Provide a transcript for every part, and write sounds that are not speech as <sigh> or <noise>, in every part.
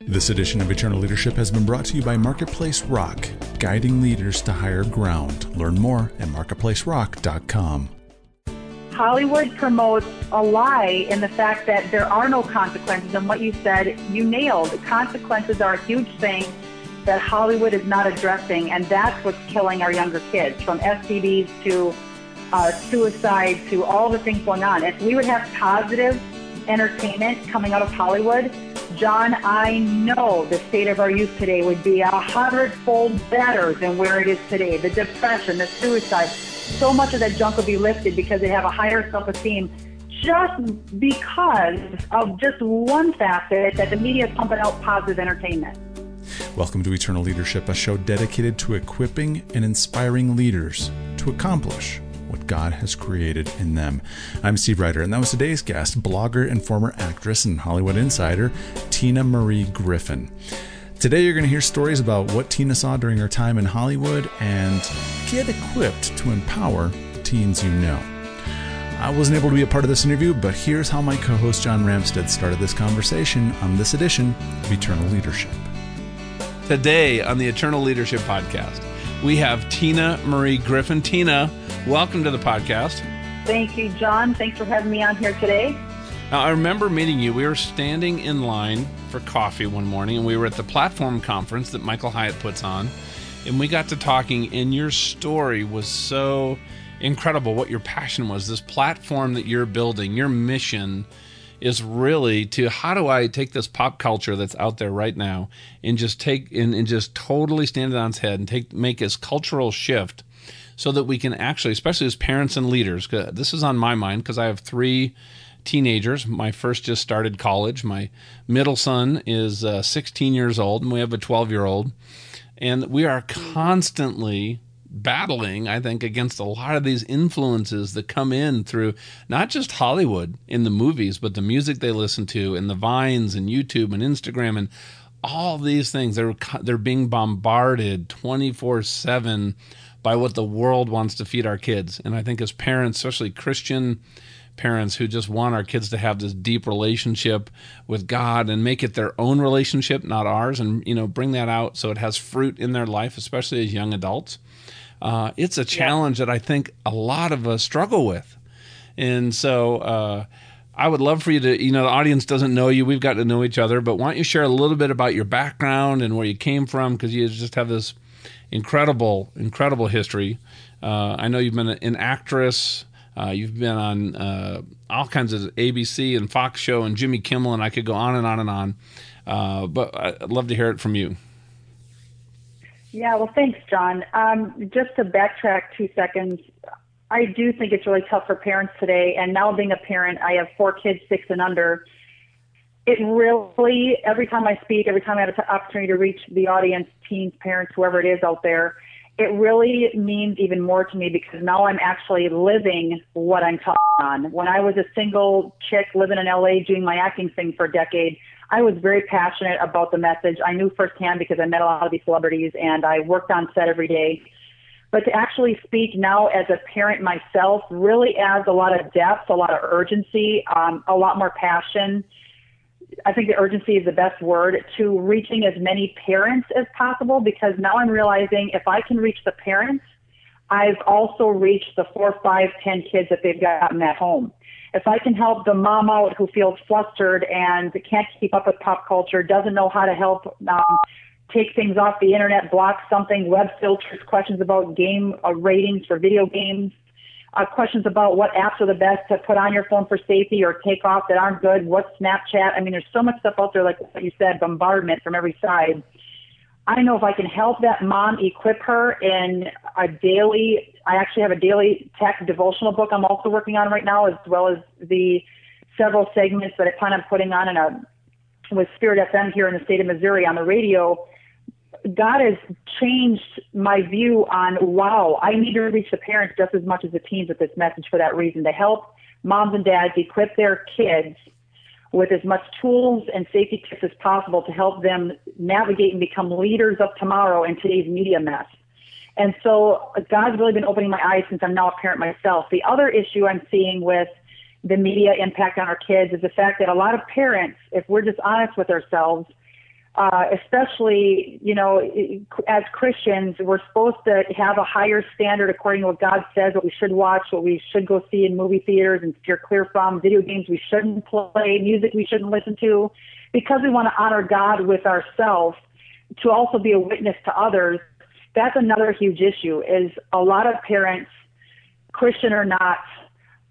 This edition of Eternal Leadership has been brought to you by Marketplace Rock, guiding leaders to higher ground. Learn more at marketplacerock.com. Hollywood promotes a lie in the fact that there are no consequences. And what you said, you nailed. Consequences are a huge thing that Hollywood is not addressing, and that's what's killing our younger kids, from STDs to uh, suicide to all the things going on. If we would have positive entertainment coming out of Hollywood, John, I know the state of our youth today would be a hundredfold better than where it is today. The depression, the suicide, so much of that junk would be lifted because they have a higher self-esteem just because of just one facet that the media is pumping out positive entertainment. Welcome to Eternal Leadership, a show dedicated to equipping and inspiring leaders to accomplish God has created in them. I'm Steve Ryder, and that was today's guest, blogger and former actress and Hollywood insider, Tina Marie Griffin. Today, you're going to hear stories about what Tina saw during her time in Hollywood and get equipped to empower teens you know. I wasn't able to be a part of this interview, but here's how my co host John Ramstead started this conversation on this edition of Eternal Leadership. Today on the Eternal Leadership Podcast, we have Tina Marie Griffin. Tina, welcome to the podcast. Thank you, John. Thanks for having me on here today. Now, I remember meeting you. We were standing in line for coffee one morning, and we were at the platform conference that Michael Hyatt puts on. And we got to talking, and your story was so incredible what your passion was this platform that you're building, your mission is really to how do I take this pop culture that's out there right now and just take and, and just totally stand it on its head and take make this cultural shift so that we can actually, especially as parents and leaders, this is on my mind because I have three teenagers. My first just started college. My middle son is uh, 16 years old, and we have a 12 year old. And we are constantly battling, I think, against a lot of these influences that come in through not just Hollywood in the movies, but the music they listen to and the vines and YouTube and Instagram and all these things. They're they're being bombarded 24/7 by what the world wants to feed our kids. And I think as parents, especially Christian parents who just want our kids to have this deep relationship with God and make it their own relationship, not ours, and you know, bring that out so it has fruit in their life, especially as young adults uh, it's a challenge that I think a lot of us struggle with. And so uh, I would love for you to, you know, the audience doesn't know you. We've got to know each other, but why don't you share a little bit about your background and where you came from? Because you just have this incredible, incredible history. Uh, I know you've been an actress. Uh, you've been on uh, all kinds of ABC and Fox show and Jimmy Kimmel, and I could go on and on and on. Uh, but I'd love to hear it from you. Yeah, well, thanks, John. Um, just to backtrack two seconds, I do think it's really tough for parents today. And now being a parent, I have four kids, six and under. It really, every time I speak, every time I have an opportunity to reach the audience, teens, parents, whoever it is out there, it really means even more to me because now I'm actually living what I'm talking on. When I was a single chick living in LA doing my acting thing for a decade, I was very passionate about the message. I knew firsthand because I met a lot of these celebrities and I worked on set every day. But to actually speak now as a parent myself really adds a lot of depth, a lot of urgency, um, a lot more passion. I think the urgency is the best word to reaching as many parents as possible because now I'm realizing if I can reach the parents, I've also reached the four, five, ten kids that they've gotten at home. If I can help the mom out who feels flustered and can't keep up with pop culture, doesn't know how to help um, take things off the internet, block something, web filters, questions about game uh, ratings for video games, uh, questions about what apps are the best to put on your phone for safety or take off that aren't good, what's Snapchat. I mean, there's so much stuff out there, like you said, bombardment from every side. I don't know if I can help that mom equip her in a daily, I actually have a daily tech devotional book I'm also working on right now, as well as the several segments that I plan on putting on in a with Spirit FM here in the state of Missouri on the radio. God has changed my view on wow, I need to reach the parents just as much as the teens with this message for that reason to help moms and dads equip their kids with as much tools and safety tips as possible to help them navigate and become leaders of tomorrow in today's media mess. And so uh, God's really been opening my eyes since I'm now a parent myself. The other issue I'm seeing with the media impact on our kids is the fact that a lot of parents, if we're just honest with ourselves, uh, especially, you know, as Christians, we're supposed to have a higher standard according to what God says, what we should watch, what we should go see in movie theaters and steer clear from, video games we shouldn't play, music we shouldn't listen to, because we want to honor God with ourselves to also be a witness to others. That's another huge issue is a lot of parents, Christian or not,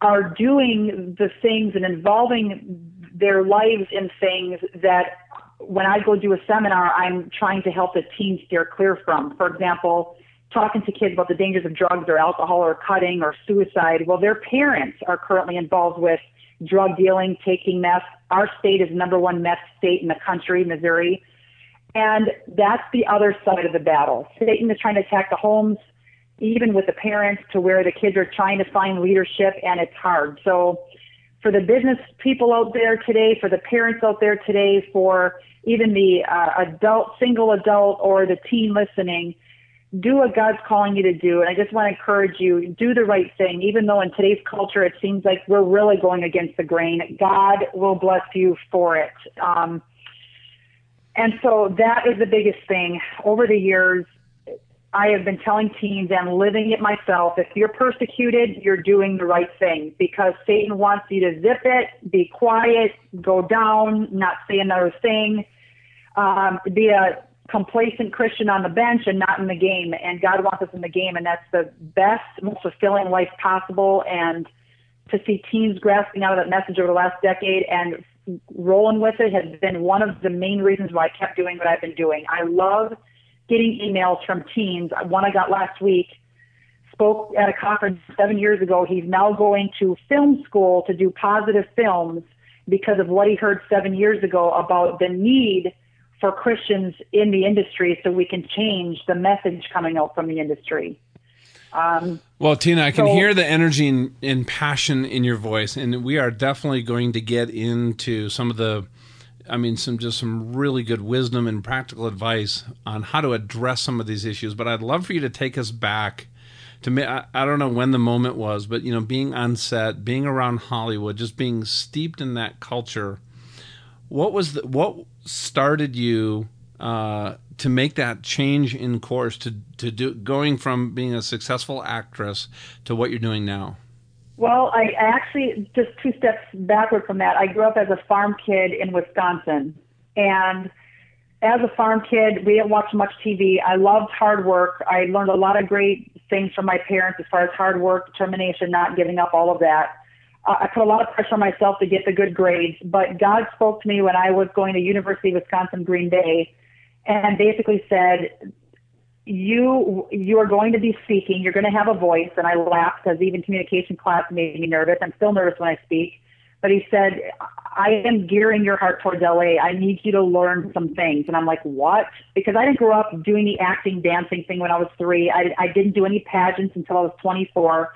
are doing the things and involving their lives in things that when I go do a seminar, I'm trying to help the teens steer clear from. For example, talking to kids about the dangers of drugs or alcohol or cutting or suicide. Well, their parents are currently involved with drug dealing, taking meth. Our state is number one meth state in the country, Missouri. And that's the other side of the battle. Satan is trying to attack the homes, even with the parents, to where the kids are trying to find leadership, and it's hard. So for the business people out there today, for the parents out there today, for even the uh, adult, single adult, or the teen listening, do what God's calling you to do. And I just want to encourage you, do the right thing. Even though in today's culture it seems like we're really going against the grain, God will bless you for it. Um, and so that is the biggest thing. Over the years, I have been telling teens and living it myself. If you're persecuted, you're doing the right thing because Satan wants you to zip it, be quiet, go down, not say another thing, um, be a complacent Christian on the bench and not in the game. And God wants us in the game, and that's the best, most fulfilling life possible. And to see teens grasping out of that message over the last decade and rolling with it has been one of the main reasons why I kept doing what I've been doing. I love getting emails from teens. One I got last week spoke at a conference seven years ago. He's now going to film school to do positive films because of what he heard seven years ago about the need for Christians in the industry so we can change the message coming out from the industry. Um, well, Tina, I can so, hear the energy and, and passion in your voice, and we are definitely going to get into some of the I mean, some just some really good wisdom and practical advice on how to address some of these issues. But I'd love for you to take us back to me. I, I don't know when the moment was, but you know, being on set, being around Hollywood, just being steeped in that culture. What was the, what started you uh, to make that change in course to to do going from being a successful actress to what you're doing now? Well, I actually just two steps backward from that. I grew up as a farm kid in Wisconsin, and as a farm kid, we didn't watch much TV. I loved hard work. I learned a lot of great things from my parents as far as hard work, determination, not giving up, all of that. Uh, I put a lot of pressure on myself to get the good grades, but God spoke to me when I was going to University of Wisconsin Green Bay, and basically said, you you are going to be speaking. You're going to have a voice, and I laughed because even communication class made me nervous. I'm still nervous when I speak. But he said, I am gearing your heart towards LA. I need you to learn some things. And I'm like, what? Because I didn't grow up doing the acting, dancing thing when I was three. I, I didn't do any pageants until I was 24.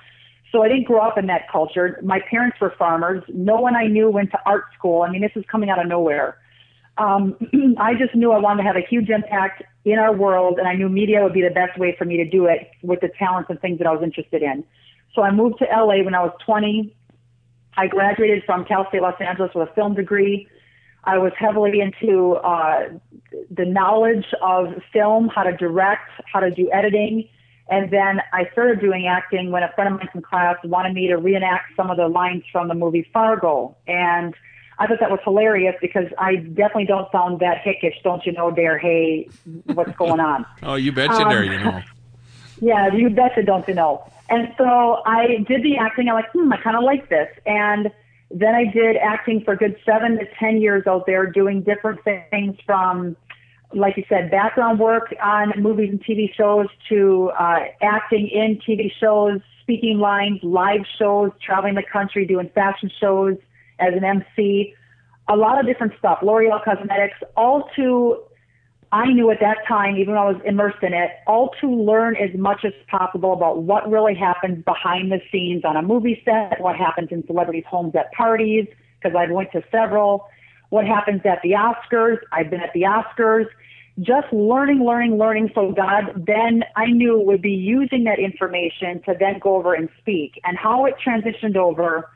So I didn't grow up in that culture. My parents were farmers. No one I knew went to art school. I mean, this is coming out of nowhere um, <clears throat> I just knew I wanted to have a huge impact in our world, and I knew media would be the best way for me to do it with the talents and things that I was interested in. So I moved to LA when I was 20. I graduated from Cal State Los Angeles with a film degree. I was heavily into uh, the knowledge of film, how to direct, how to do editing. And then I started doing acting when a friend of mine from class wanted me to reenact some of the lines from the movie Fargo. And I thought that was hilarious because I definitely don't sound that hickish, don't you know, Dare? Hey, what's going on? <laughs> oh, you betcha, um, Dare, you know. Yeah, you betcha, don't you know? And so I did the acting. I'm like, hmm, I kind of like this. And then I did acting for a good seven to ten years out there, doing different things from, like you said, background work on movies and TV shows to uh, acting in TV shows, speaking lines, live shows, traveling the country, doing fashion shows as an MC, a lot of different stuff, L'Oreal Cosmetics, all to, I knew at that time, even though I was immersed in it, all to learn as much as possible about what really happens behind the scenes on a movie set, what happens in celebrities' homes at parties, because I went to several, what happens at the Oscars, I've been at the Oscars, just learning, learning, learning. So God then I knew would be using that information to then go over and speak. And how it transitioned over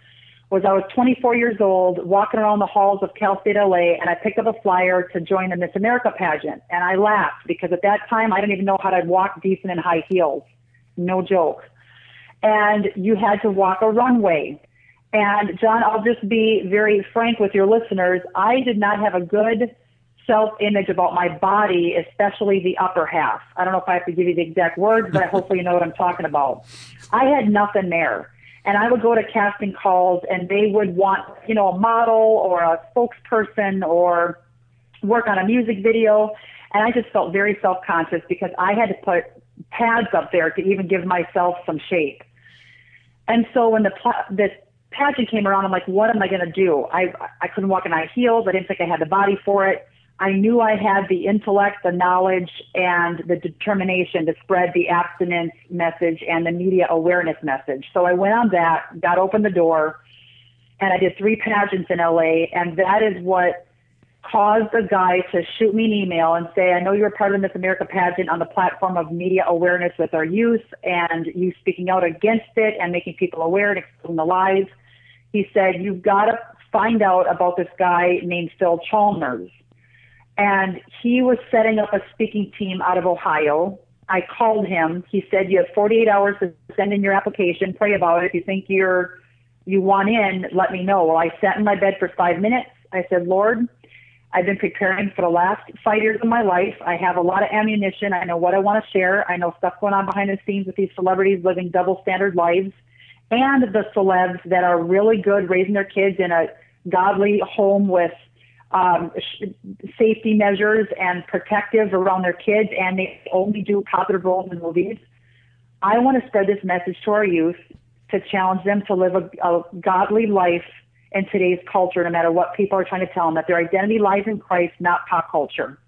was I was 24 years old, walking around the halls of Cal State LA, and I picked up a flyer to join the Miss America pageant. And I laughed because at that time I didn't even know how to walk decent in high heels. No joke. And you had to walk a runway. And John, I'll just be very frank with your listeners. I did not have a good self image about my body, especially the upper half. I don't know if I have to give you the exact words, but hopefully you know what I'm talking about. I had nothing there. And I would go to casting calls and they would want, you know, a model or a spokesperson or work on a music video. And I just felt very self conscious because I had to put pads up there to even give myself some shape. And so when the, the pageant came around, I'm like, what am I going to do? I, I couldn't walk in high heels. I didn't think I had the body for it. I knew I had the intellect, the knowledge, and the determination to spread the abstinence message and the media awareness message. So I went on that, got open the door, and I did three pageants in LA, and that is what caused a guy to shoot me an email and say, I know you're part of the Miss America pageant on the platform of media awareness with our youth and you speaking out against it and making people aware and exposing the lies. He said, You've got to find out about this guy named Phil Chalmers and he was setting up a speaking team out of Ohio. I called him. He said, "You have 48 hours to send in your application. Pray about it. If you think you're you want in, let me know." Well, I sat in my bed for five minutes. I said, "Lord, I've been preparing for the last five years of my life. I have a lot of ammunition. I know what I want to share. I know stuff going on behind the scenes with these celebrities living double standard lives, and the celebs that are really good raising their kids in a godly home with." Um, safety measures and protective around their kids, and they only do positive roles in movies. I want to spread this message to our youth to challenge them to live a, a godly life in today's culture, no matter what people are trying to tell them, that their identity lies in Christ, not pop culture.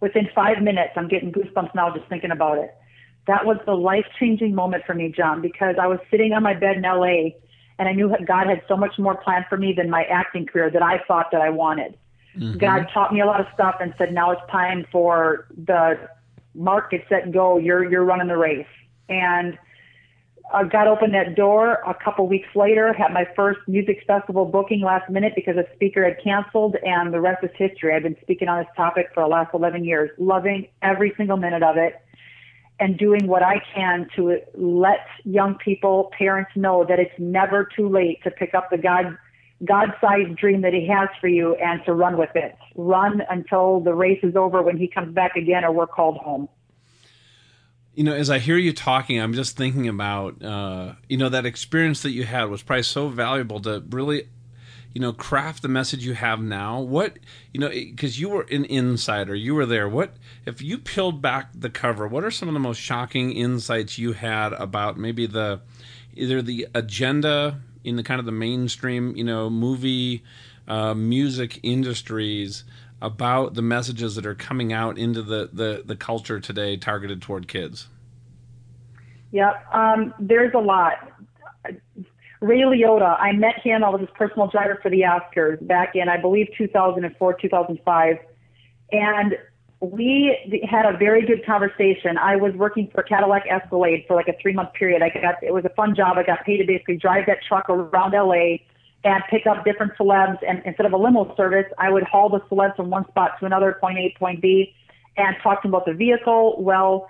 Within five minutes, I'm getting goosebumps now just thinking about it. That was the life changing moment for me, John, because I was sitting on my bed in LA and I knew that God had so much more planned for me than my acting career that I thought that I wanted. Mm-hmm. God taught me a lot of stuff and said, now it's time for the market set and go. You're you're running the race. And I got opened that door a couple weeks later. Had my first music festival booking last minute because a speaker had canceled, and the rest is history. I've been speaking on this topic for the last 11 years, loving every single minute of it and doing what I can to let young people, parents know that it's never too late to pick up the God God-sized dream that he has for you and to run with it. Run until the race is over when he comes back again or we're called home. You know, as I hear you talking, I'm just thinking about, uh, you know, that experience that you had was probably so valuable to really you know craft the message you have now. What you know because you were an insider you were there. What if you peeled back the cover what are some of the most shocking insights you had about maybe the either the agenda in the kind of the mainstream you know movie uh, music industries about the messages that are coming out into the the, the culture today targeted toward kids? Yep. um, there's a lot Ray Liotta, I met him. I was his personal driver for the Oscars back in, I believe, 2004, 2005. And we had a very good conversation. I was working for Cadillac Escalade for like a three month period. I got, it was a fun job. I got paid to basically drive that truck around LA and pick up different celebs. And instead of a limo service, I would haul the celebs from one spot to another, point A, point B, and talk to them about the vehicle. Well,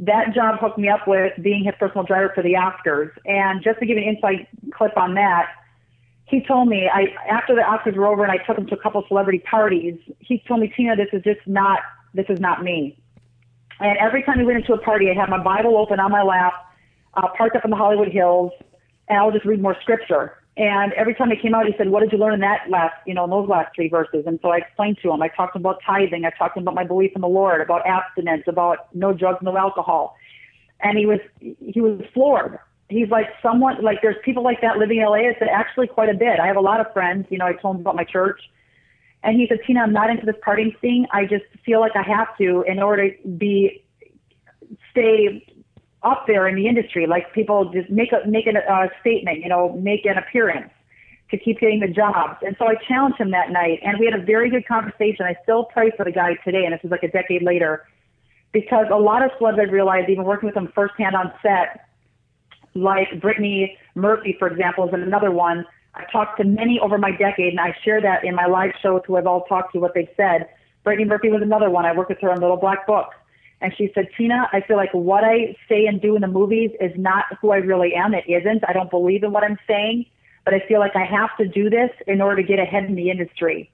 that job hooked me up with being his personal driver for the Oscars. And just to give an inside clip on that, he told me I after the Oscars were over and I took him to a couple celebrity parties. He told me, Tina, this is just not this is not me. And every time we went into a party, I had my Bible open on my lap, uh, parked up in the Hollywood Hills, and I would just read more scripture. And every time he came out, he said, "What did you learn in that last, you know, in those last three verses?" And so I explained to him. I talked about tithing. I talked about my belief in the Lord, about abstinence, about no drugs, no alcohol. And he was he was floored. He's like someone like there's people like that living in LA. I said actually quite a bit. I have a lot of friends. You know, I told him about my church, and he said, "Tina, I'm not into this partying thing. I just feel like I have to in order to be stay up there in the industry. Like people just make a make a uh, statement, you know, make an appearance to keep getting the jobs. And so I challenged him that night, and we had a very good conversation. I still pray for the guy today, and this is like a decade later, because a lot of celebs I've realized, even working with them firsthand on set, like Brittany Murphy, for example, is another one. I've talked to many over my decade, and I share that in my live show with who I've all talked to, what they've said. Brittany Murphy was another one. I worked with her on Little Black Book. And she said, Tina, I feel like what I say and do in the movies is not who I really am. It isn't. I don't believe in what I'm saying, but I feel like I have to do this in order to get ahead in the industry.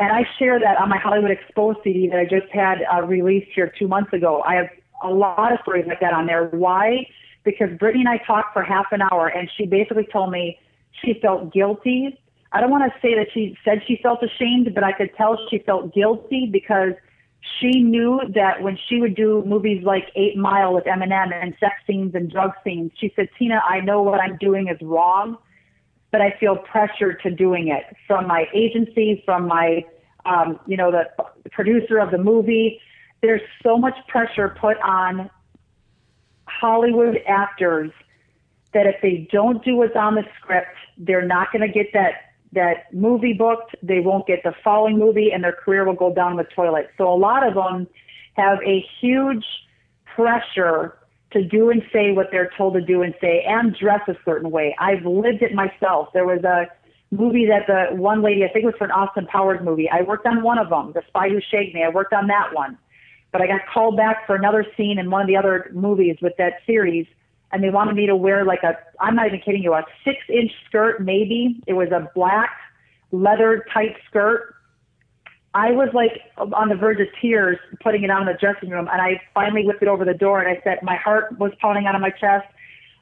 And I share that on my Hollywood Exposed CD that I just had uh, released here two months ago. I have a lot of stories like that on there. Why? Because Brittany and I talked for half an hour, and she basically told me she felt guilty. I don't want to say that she said she felt ashamed, but I could tell she felt guilty because she knew that when she would do movies like Eight Mile with Eminem and sex scenes and drug scenes, she said, Tina, I know what I'm doing is wrong, but I feel pressure to doing it from my agency, from my, um, you know, the producer of the movie. There's so much pressure put on Hollywood actors that if they don't do what's on the script, they're not going to get that that movie booked. They won't get the following movie, and their career will go down the toilet. So a lot of them have a huge pressure to do and say what they're told to do and say, and dress a certain way. I've lived it myself. There was a movie that the one lady, I think it was for an Austin Powers movie. I worked on one of them, The Spy Who Shagged Me. I worked on that one. But I got called back for another scene in one of the other movies with that series and they wanted me to wear like a I'm not even kidding you, a six inch skirt maybe. It was a black leather tight skirt. I was like on the verge of tears putting it on in the dressing room and I finally whipped it over the door and I said my heart was pounding out of my chest.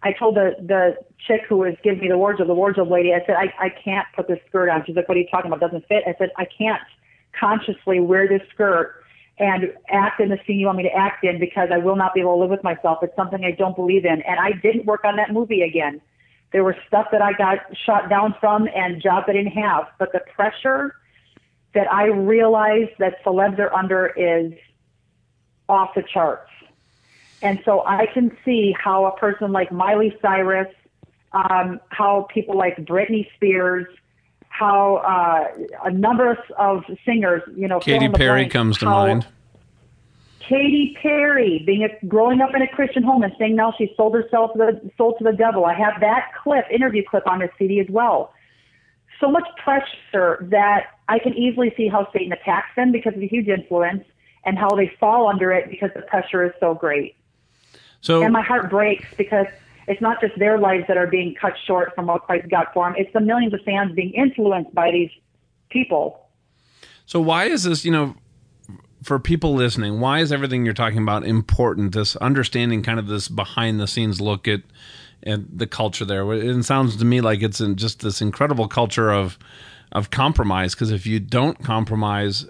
I told the the chick who was giving me the wardrobe, the wardrobe lady, I said, I, I can't put this skirt on. She's like, What are you talking about? It doesn't fit. I said, I can't consciously wear this skirt and act in the scene you want me to act in because I will not be able to live with myself. It's something I don't believe in. And I didn't work on that movie again. There was stuff that I got shot down from and jobs I didn't have. But the pressure that I realized that celebs are under is off the charts. And so I can see how a person like Miley Cyrus, um, how people like Britney Spears, how uh, a number of singers, you know, Katy Perry blank, comes to mind. Katy Perry, being a, growing up in a Christian home and saying now she sold herself to the sold to the devil. I have that clip, interview clip on this CD as well. So much pressure that I can easily see how Satan attacks them because of the huge influence and how they fall under it because the pressure is so great. So and my heart breaks because it's not just their lives that are being cut short from what Christ got for them. It's the millions of fans being influenced by these people. So why is this, you know, for people listening, why is everything you're talking about important? This understanding kind of this behind the scenes look at at the culture there. It sounds to me like it's in just this incredible culture of of compromise because if you don't compromise,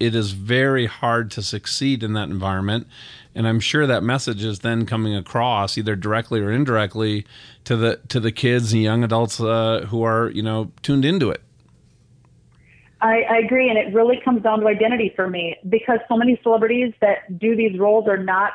it is very hard to succeed in that environment. And I'm sure that message is then coming across either directly or indirectly to the to the kids and young adults uh, who are you know tuned into it. I, I agree, and it really comes down to identity for me because so many celebrities that do these roles are not.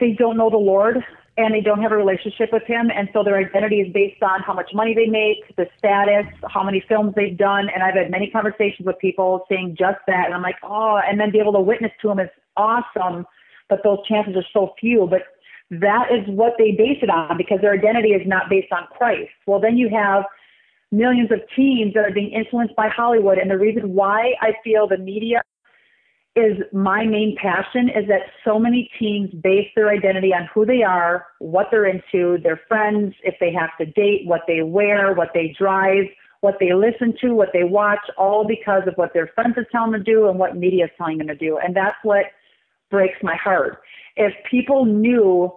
They don't know the Lord and they don't have a relationship with him. And so their identity is based on how much money they make the status how many films they've done. And i've had many conversations with people saying just that. And i'm like oh and then be able to witness to him is awesome but those chances are so few. But that is what they base it on because their identity is not based on christ well then you have millions of teens that are being influenced by hollywood. And the reason why i feel the media is my main passion is that so many teens base their identity on who they are, what they're into, their friends, if they have to date, what they wear, what they drive, what they listen to, what they watch, all because of what their friends are telling them to do and what media is telling them to do. And that's what breaks my heart. If people knew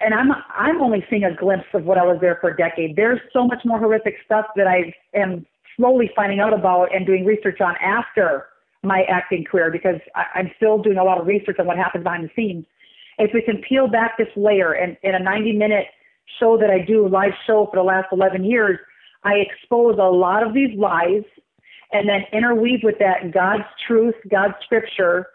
and I'm I'm only seeing a glimpse of what I was there for a decade. There's so much more horrific stuff that I am slowly finding out about and doing research on after my acting career because I, I'm still doing a lot of research on what happens behind the scenes. If we can peel back this layer and in a 90 minute show that I do, live show for the last 11 years, I expose a lot of these lies and then interweave with that God's truth, God's scripture.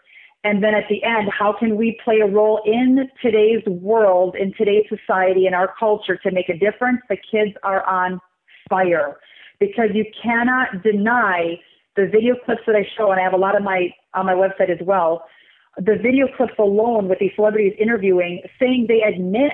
And then at the end, how can we play a role in today's world, in today's society, in our culture to make a difference? The kids are on fire because you cannot deny the video clips that I show, and I have a lot of my on my website as well. The video clips alone with these celebrities interviewing, saying they admit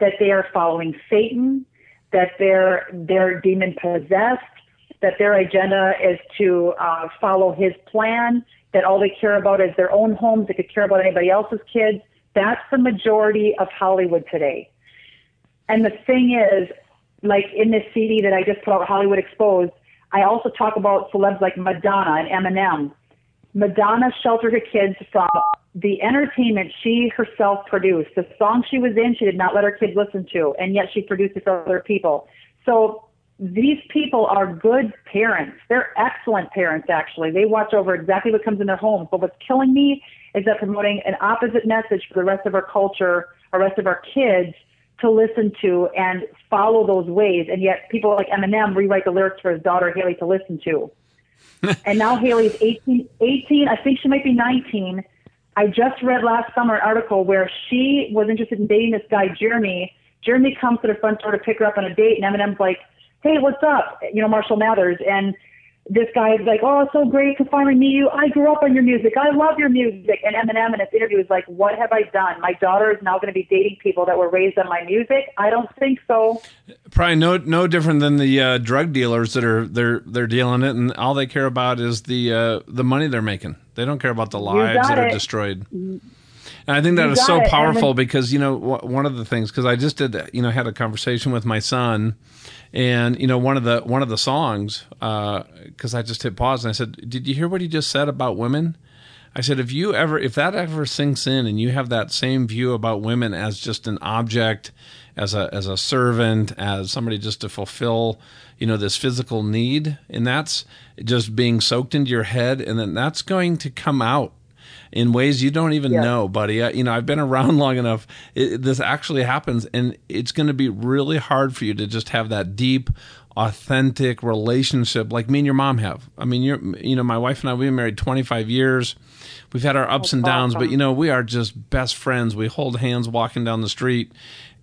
that they are following Satan, that they're they're demon possessed, that their agenda is to uh, follow his plan, that all they care about is their own homes, they could care about anybody else's kids. That's the majority of Hollywood today. And the thing is, like in this CD that I just put out, Hollywood Exposed, I also talk about celebs like Madonna and Eminem. Madonna sheltered her kids from the entertainment she herself produced. The song she was in, she did not let her kids listen to, and yet she produced it for other people. So these people are good parents. They're excellent parents, actually. They watch over exactly what comes in their homes. But what's killing me is that promoting an opposite message for the rest of our culture, our rest of our kids to listen to and follow those ways. And yet people like Eminem rewrite the lyrics for his daughter Hailie to listen to. <laughs> and now Hailie's 18, 18, I think she might be 19. I just read last summer an article where she was interested in dating this guy, Jeremy. Jeremy comes to the front door to pick her up on a date, and Eminem's like, hey, what's up? You know, Marshall Mathers. And this guy guy's like, oh, it's so great to finally meet you. I grew up on your music. I love your music. And Eminem in his interview was like, what have I done? My daughter is now going to be dating people that were raised on my music. I don't think so. Probably no no different than the uh, drug dealers that are they're they're dealing it, and all they care about is the uh, the money they're making. They don't care about the lives that it. are destroyed. And I think that is so it. powerful because you know one of the things because I just did you know had a conversation with my son and you know, one of the one of the songs, because uh, I just hit pause and I said, "Did you hear what he just said about women?" I said, if you ever, if that ever sinks in, and you have that same view about women as just an object, as a as a servant, as somebody just to fulfill, you know, this physical need, and that's just being soaked into your head, and then that's going to come out in ways you don't even yeah. know, buddy. I, you know, I've been around <laughs> long enough. It, this actually happens, and it's going to be really hard for you to just have that deep, authentic relationship like me and your mom have. I mean, you're, you know, my wife and I, we've been married 25 years. We've had our ups That's and downs, awesome. but you know, we are just best friends. We hold hands walking down the street,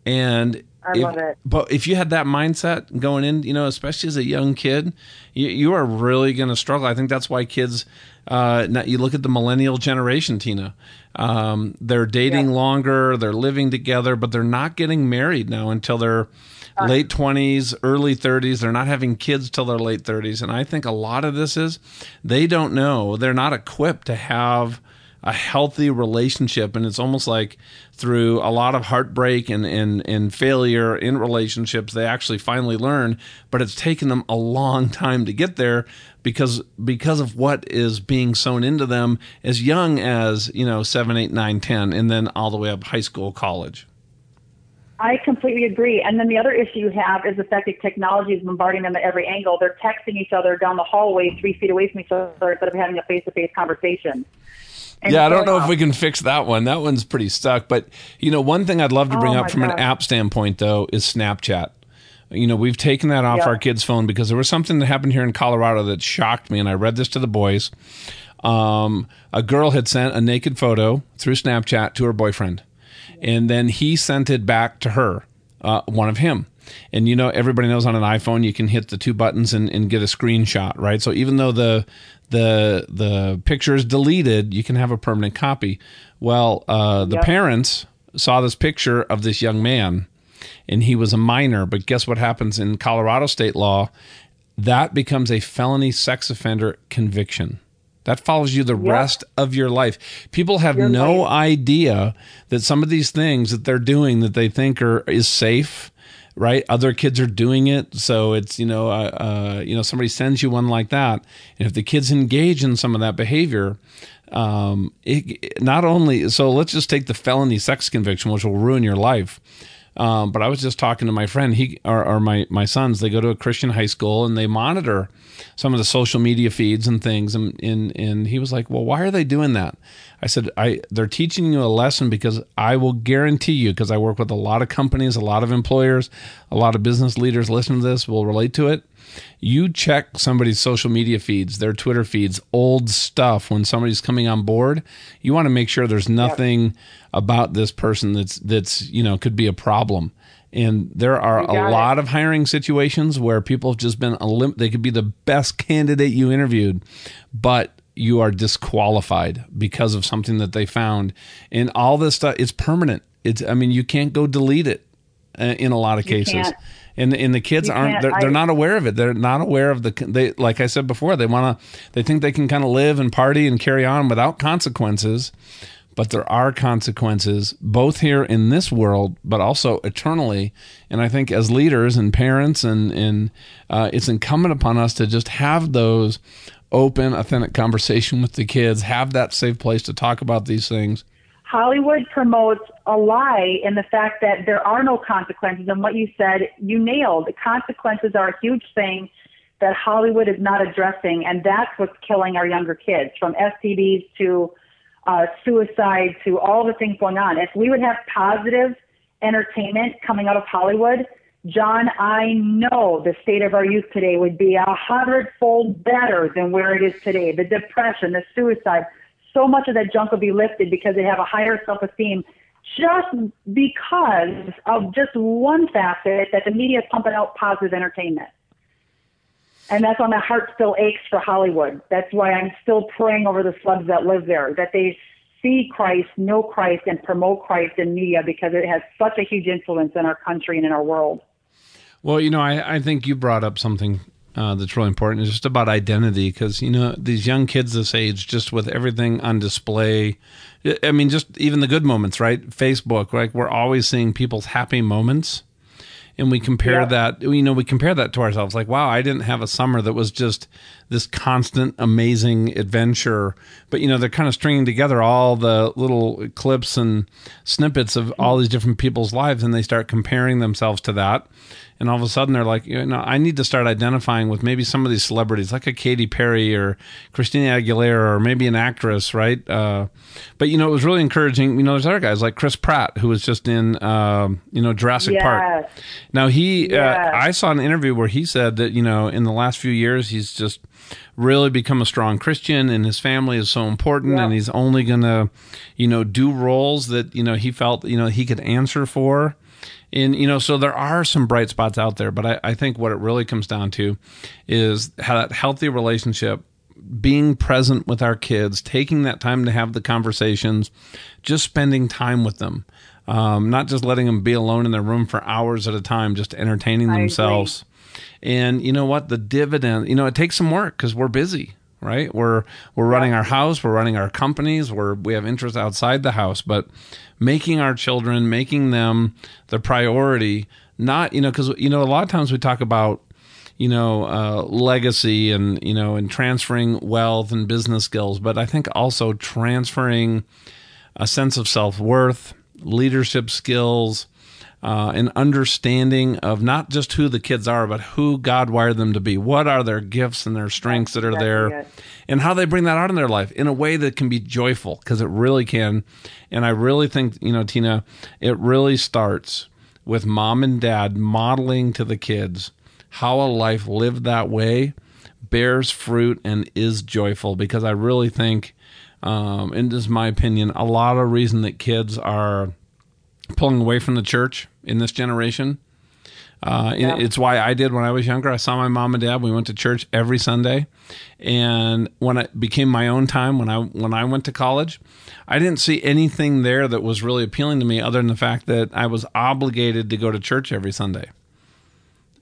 and I if, love it. But if you had that mindset going in, you know, especially as a young kid, you, you are really going to struggle. I think that's why kids, uh, now you look at the millennial generation, Tina. Um, they're dating yeah. longer, they're living together, but they're not getting married now until they're uh, late 20s, early 30s. They're not having kids till their late 30s. And I think a lot of this is they don't know, they're not equipped to have a healthy relationship and it's almost like through a lot of heartbreak and, and, and failure in relationships they actually finally learn but it's taken them a long time to get there because because of what is being sown into them as young as you know 7 8 9 10 and then all the way up high school college I completely agree. And then the other issue you have is the fact that technology is bombarding them at every angle. They're texting each other down the hallway three feet away from each other instead of having a face to face conversation. And yeah, I don't know if we can fix that one. That one's pretty stuck. But you know, one thing I'd love to bring oh up from God. an app standpoint though is Snapchat. You know, we've taken that off yep. our kids' phone because there was something that happened here in Colorado that shocked me, and I read this to the boys. Um, a girl had sent a naked photo through Snapchat to her boyfriend, and then he sent it back to her, uh, one of him. And you know, everybody knows on an iPhone you can hit the two buttons and, and get a screenshot, right? So even though the the the picture is deleted, you can have a permanent copy. Well, uh, the yep. parents saw this picture of this young man, and he was a minor. But guess what happens in Colorado state law? That becomes a felony sex offender conviction. That follows you the yep. rest of your life. People have You're no right. idea that some of these things that they're doing that they think are is safe right? Other kids are doing it, so it's you know, uh, uh, you know, somebody sends you one like that, and if the kids engage in some of that behavior, um, it, not only so let's just take the felony sex conviction, which will ruin your life. Um, but I was just talking to my friend, he or, or, my my sons. They go to a Christian high school and they monitor some of the social media feeds and things. And and and he was like, "Well, why are they doing that?" I said, "I they're teaching you a lesson because I will guarantee you, because I work with a lot of companies, a lot of employers, a lot of business leaders. Listen to this, will relate to it. You check somebody's social media feeds, their Twitter feeds, old stuff when somebody's coming on board. You want to make sure there's nothing." Yep about this person that's that's you know could be a problem. And there are a lot of hiring situations where people have just been elim- they could be the best candidate you interviewed, but you are disqualified because of something that they found. And all this stuff it's permanent. It's I mean you can't go delete it uh, in a lot of cases. And and the kids You aren't they're, I- they're not aware of it. They're not aware of the they like i said before they want to they think they can kind of live and party and carry on without consequences but there are consequences both here in this world but also eternally. And i think as leaders and parents and and uh, it's incumbent upon us to just have those open authentic conversation with the kids have that safe place to talk about these things Hollywood promotes a lie in the fact that there are no consequences. And what you said, you nailed. The consequences are a huge thing that Hollywood is not addressing, and that's what's killing our younger kids, from STDs to uh, suicide to all the things going on. If we would have positive entertainment coming out of Hollywood, John, I know the state of our youth today would be a hundredfold better than where it is today. The depression, the suicide, so much of that junk will be lifted because they have a higher self-esteem just because of just one facet that the media is pumping out positive entertainment. And that's why my heart still aches for Hollywood. That's why I'm still praying over the slugs that live there, that they see Christ, know Christ, and promote Christ in media because it has such a huge influence in our country and in our world. Well, you know, I, I think you brought up something uh, that's really important. It's just about identity because, you know, these young kids this age, just with everything on display, I mean, just even the good moments, right? Facebook, like we're always seeing people's happy moments. And we compare Yeah. that, you know, we compare that to ourselves. Like, wow, I didn't have a summer that was just this constant, amazing adventure. But, you know, they're kind of stringing together all the little clips and snippets of all these different people's lives and they start comparing themselves to that. And all of a sudden they're like, you know, I need to start identifying with maybe some of these celebrities, like a Katy Perry or Christina Aguilera or maybe an actress, right? Uh, but, you know, it was really encouraging. You know, there's other guys like Chris Pratt, who was just in, um, you know, Jurassic Park. Now he, Yes. uh, I saw an interview where he said that you know in the last few years he's just really become a strong Christian and his family is so important Yeah. and he's only gonna, you know, do roles that you know he felt you know he could answer for. And you know, so there are some bright spots out there, but I, I think what it really comes down to is how that healthy relationship being present with our kids, taking that time to have the conversations, just spending time with them, um, not just letting them be alone in their room for hours at a time, just entertaining I agree. themselves. And you know what? The dividend, you know, it takes some work because we're busy, right? We're we're running our house, we're running our companies, we're we have interests outside the house, but making our children, making them the priority, not you know, because you know, a lot of times we talk about you know uh, legacy and you know and transferring wealth and business skills, but I think also transferring a sense of self worth, leadership skills, uh, an understanding of not just who the kids are, but who God wired them to be. What are their gifts and their strengths that are exactly there, it. and how they bring that out in their life in a way that can be joyful, because it really can. And I really think, you know, Tina, it really starts with mom and dad modeling to the kids how a life lived that way bears fruit and is joyful because I really think, um, and this is my opinion, a lot of reason that kids are pulling away from the church in this generation. Uh, and It's why I did when I was younger. I saw my mom and dad. We went to church every Sunday, and when it became my own time, when I when I went to college, I didn't see anything there that was really appealing to me, other than the fact that I was obligated to go to church every Sunday.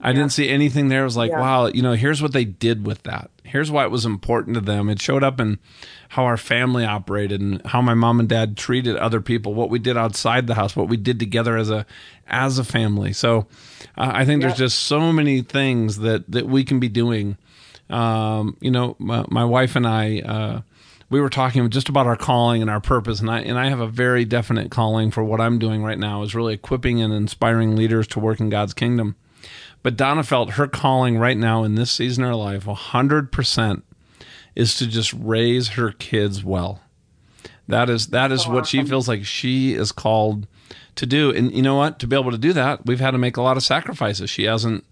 I didn't see anything there. It was like, Yeah. wow, you know, here's what they did with that. Here's why it was important to them. It showed up in how our family operated and how my mom and dad treated other people, what we did outside the house, what we did together as a as a family. So, uh, I think there's just so many things that that we can be doing. Um, you know, my, my wife and I. Uh, we were talking just about our calling and our purpose and I and I have a very definite calling for what I'm doing right now is really equipping and inspiring leaders to work in God's kingdom. But Donna felt her calling right now in this season of her life, 100%, is to just raise her kids well. That is that is what she feels like she is called to do. And you know what? To be able to do that, we've had to make a lot of sacrifices. She hasn't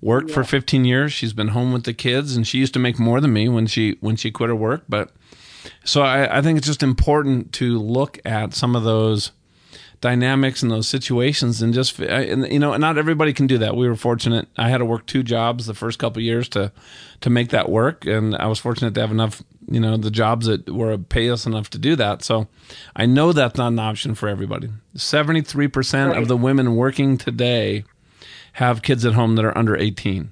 worked for 15 years. She's been home with the kids, and she used to make more than me when she when she quit her work. But so I, I think it's just important to look at some of those dynamics and those situations and just and you know not everybody can do that. We were fortunate. I had to work two jobs the first couple of years to to make that work. And i was fortunate to have enough you know the jobs that were pay us enough to do that. So i know that's not an option for everybody. 73% of the women working today have kids at home that are under 18.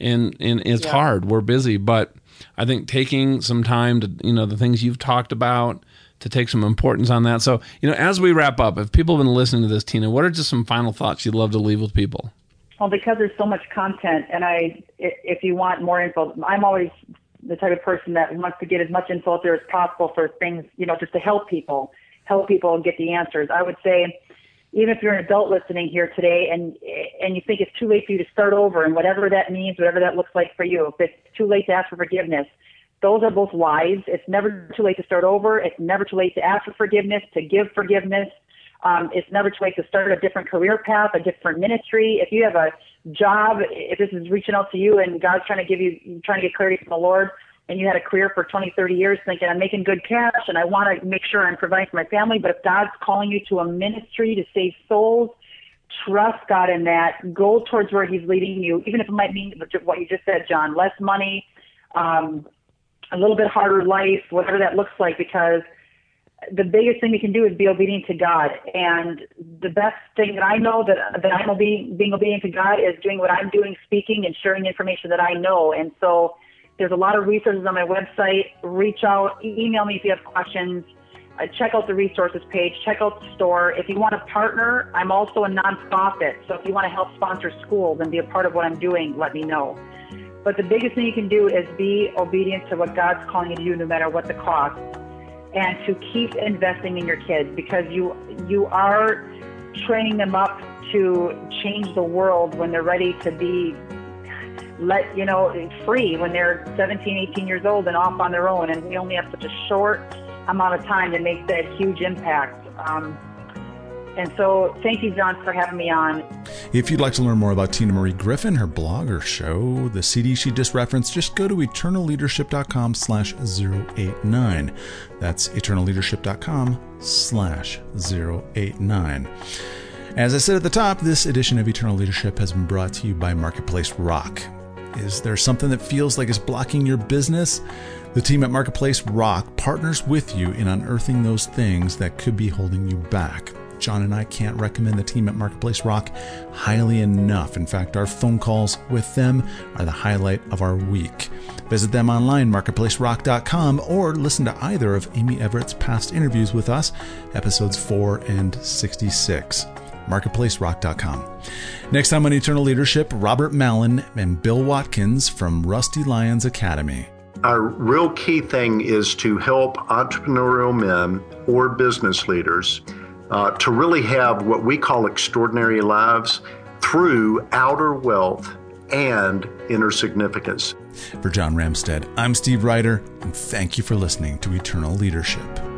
And and it's yeah. hard. We're busy, but I think taking some time to, you know, the things you've talked about, to take some importance on that. So, you know, as we wrap up, if people have been listening to this, Tina, what are just some final thoughts you'd love to leave with people? Well, because there's so much content, and I, if you want more info, I'm always the type of person that wants to get as much info out there as possible for things, you know, just to help people, help people get the answers. I would say, even if you're an adult listening here today and and you think it's too late for you to start over and whatever that means, whatever that looks like for you, if it's too late to ask for forgiveness, those are both lies. It's never too late to start over. It's never too late to ask for forgiveness, to give forgiveness. Um, it's never too late to start a different career path, a different ministry. If you have a job, if this is reaching out to you and God's trying to give you, trying to get clarity from the Lord, and you had a career for 20, 30 years thinking, I'm making good cash and I want to make sure I'm providing for my family, but if God's calling you to a ministry to save souls, trust God in that. Go towards where He's leading you, even if it might mean what you just said, John, less money, um, a little bit harder life, whatever that looks like, because the biggest thing we can do is be obedient to God. And the best thing that I know that that I'm being being obedient to God is doing what I'm doing, speaking and sharing information that I know. And so there's a lot of resources on my website. Reach out, email me if you have questions. Uh, check out the resources page. Check out the store. If you want to partner, I'm also a nonprofit. So if you want to help sponsor schools and be a part of what I'm doing, let me know. But the biggest thing you can do is be obedient to what God's calling you to do, no matter what the cost, and to keep investing in your kids because you you are training them up to change the world when they're ready to be let you know free when they're 17 18 years old and off on their own. And we only have such a short amount of time to make that huge impact. Um, and so, thank you, John, for having me on. If you'd like to learn more about Tina Marie Griffin, her blog or show, the CD she just referenced, just go to eternalleadership.com slash 089. That's eternalleadership.com slash 089. As I said at the top, this edition of Eternal Leadership has been brought to you by Marketplace Rock. Is there something that feels like it's blocking your business? The team at Marketplace Rock partners with you in unearthing those things that could be holding you back. John and I can't recommend the team at Marketplace Rock highly enough. In fact, our phone calls with them are the highlight of our week. Visit them online, marketplacerock.com, or listen to either of Amy Everett's past interviews with us, episodes 4 and 66 marketplacerock.com. Next time on Eternal Leadership, Robert Mallon and Bill Watkins from Rusty Lions Academy. Our real key thing is to help entrepreneurial men or business leaders uh, to really have what we call extraordinary lives through outer wealth and inner significance. For John Ramstead, I'm Steve Ryder, and thank you for listening to Eternal Leadership.